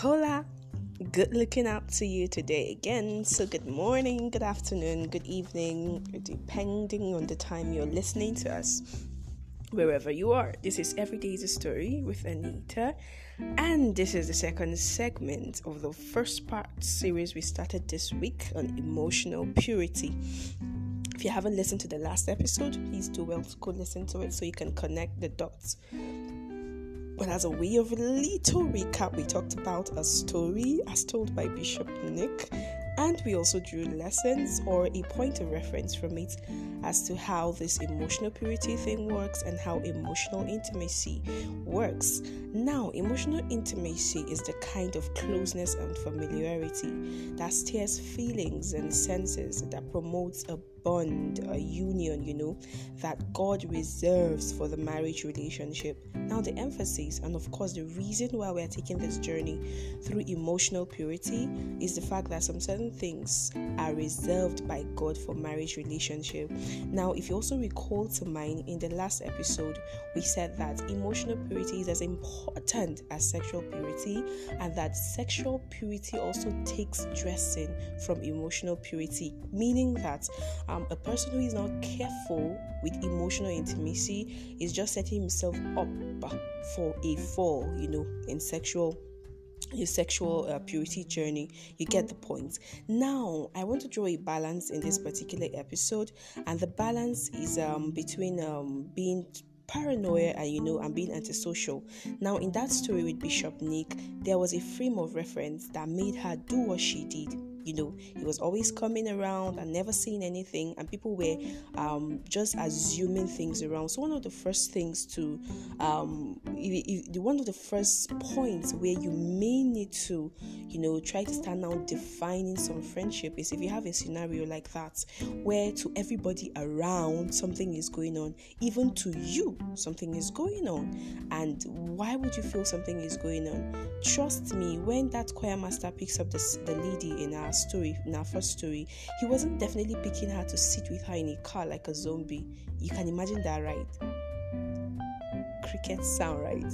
Hola, good looking out to you today again. So, good morning, good afternoon, good evening, depending on the time you're listening to us, wherever you are. This is Every Day is a Story with Anita, and this is the second segment of the first part series we started this week on emotional purity. If you haven't listened to the last episode, please do well to go listen to it so you can connect the dots. But as a way of a little recap, we talked about a story as told by Bishop Nick, and we also drew lessons or a point of reference from it as to how this emotional purity thing works and how emotional intimacy works. Now, emotional intimacy is the kind of closeness and familiarity that stirs feelings and senses that promotes a bond, a union, you know, that God reserves for the marriage relationship. Now, the emphasis and, of course, the reason why we're taking this journey through emotional purity is the fact that some certain things are reserved by God for marriage relationship. Now, if you also recall to mind in the last episode, we said that emotional purity is as important as sexual purity, and that sexual purity also takes dressing from emotional purity, meaning that um, a person who is not careful with emotional intimacy is just setting himself up for a fall, you know, in sexual your sexual uh, purity journey. You get the point. Now i want to draw a balance in this particular episode and the balance is um, between um, being paranoia and you know and being antisocial. Now in that story with bishop nick there was a frame of reference that made her do what she did you know he was always coming around and never saying anything. And people were um, just assuming things around. So one of the first things to um, if, if, one of the first points where you may need to you know try to stand out defining some friendship is if you have a scenario like that where to everybody around something is going on even to you something is going on. And why would you feel something is going on? Trust me when that choir master picks up the lady in our story, in our first story, he wasn't definitely picking her to sit with her in a car like a zombie. You can imagine that, right? Sound, right?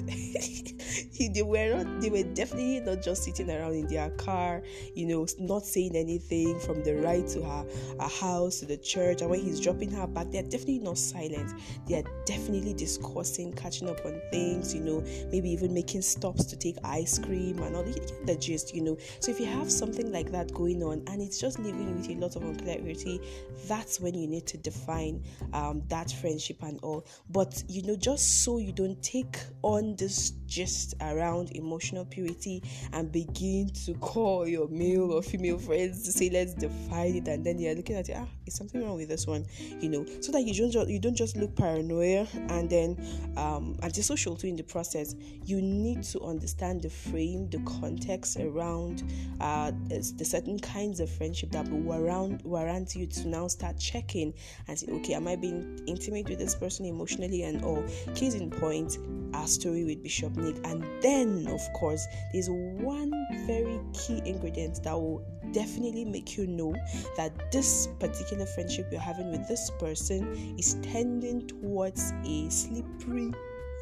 they were not, they were definitely not just sitting around in their car, you know, not saying anything from the ride to her, her house to the church. And when he's dropping her back, they're definitely not silent. They are definitely discussing, catching up on things, you know, maybe even making stops to take ice cream and all. The gist, you know. So if you have something like that going on and it's just leaving you with a lot of unclarity, that's when you need to define um, that friendship and all. But you know, just so you don't take on this gist around emotional purity and begin to call your male or female friends to say let's define it. And then you're looking at it ah is something wrong with this one? You know so that you don't just, you don't just look paranoia and then um antisocial too in the process. You need to understand the frame the context around uh the certain kinds of friendship that will warrant warrant you to now start checking and say okay am i being intimate with this person emotionally and all case in point point our story with Bishop Nick. And then, of course, there's one very key ingredient that will definitely make you know that this particular friendship you're having with this person is tending towards a slippery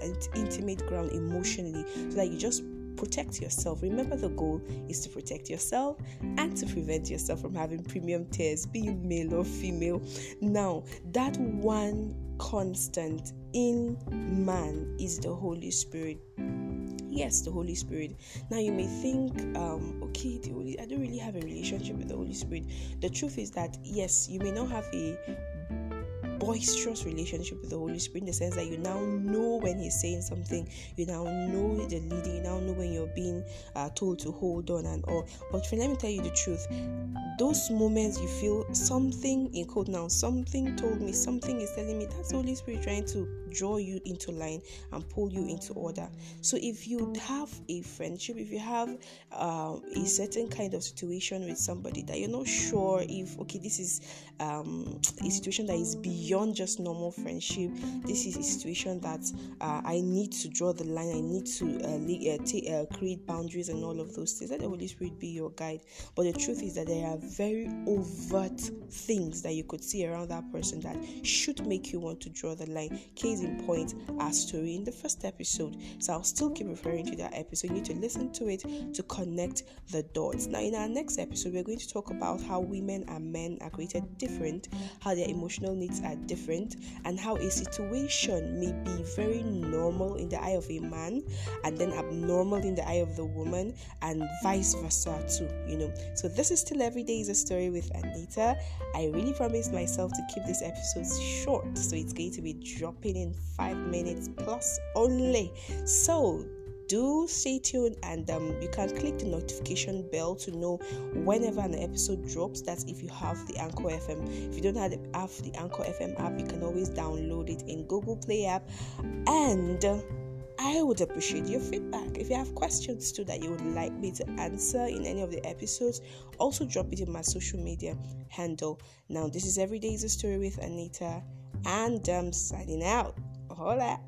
and intimate ground emotionally so that you just protect yourself. Remember, the goal is to protect yourself and to prevent yourself from having premium tears, being male or female. Now, that one constant in man is the Holy Spirit. Yes, the Holy Spirit. Now you may think, um, okay, Holy, I don't really have a relationship with the Holy Spirit. The truth is that yes, you may not have a boisterous relationship with the Holy Spirit in the sense that you now know when He's saying something, you now know the leading, you now know when you're being uh, told to hold on and all. But friend, let me tell you the truth, those moments you feel something in code now, something told me, something is telling me that's the Holy Spirit trying to draw you into line and pull you into order. So if you have a friendship, if you have uh, a certain kind of situation with somebody that you're not sure if okay, this is um, a situation that is beyond beyond just normal friendship. This is a situation that uh, I need to draw the line. I need to uh, le- uh, t- uh, create boundaries and all of those things. Let the Holy Spirit be your guide. But the truth is that there are very overt things that you could see around that person that should make you want to draw the line. Case in point, our story in the first episode. So I'll still keep referring to that episode. You need to listen to it to connect the dots. Now, in our next episode, we're going to talk about how women and men are created different, how their emotional needs are different, and how a situation may be very normal in the eye of a man and then abnormal in the eye of the woman, and vice versa, too. You know, so this is still every day is a story with Anita. I really promised myself to keep this episode short, so it's going to be dropping in five minutes plus only. So do stay tuned and um, you can click the notification bell to know whenever an episode drops that's if you have the anchor fm if you don't have the, have the anchor fm app you can always download it in google play app and I would appreciate your feedback. If you have questions too that you would like me to answer in any of the episodes, also drop it in my social media handle. Now, this is Every Day is a Story with Anita, and I'm signing out. Hola.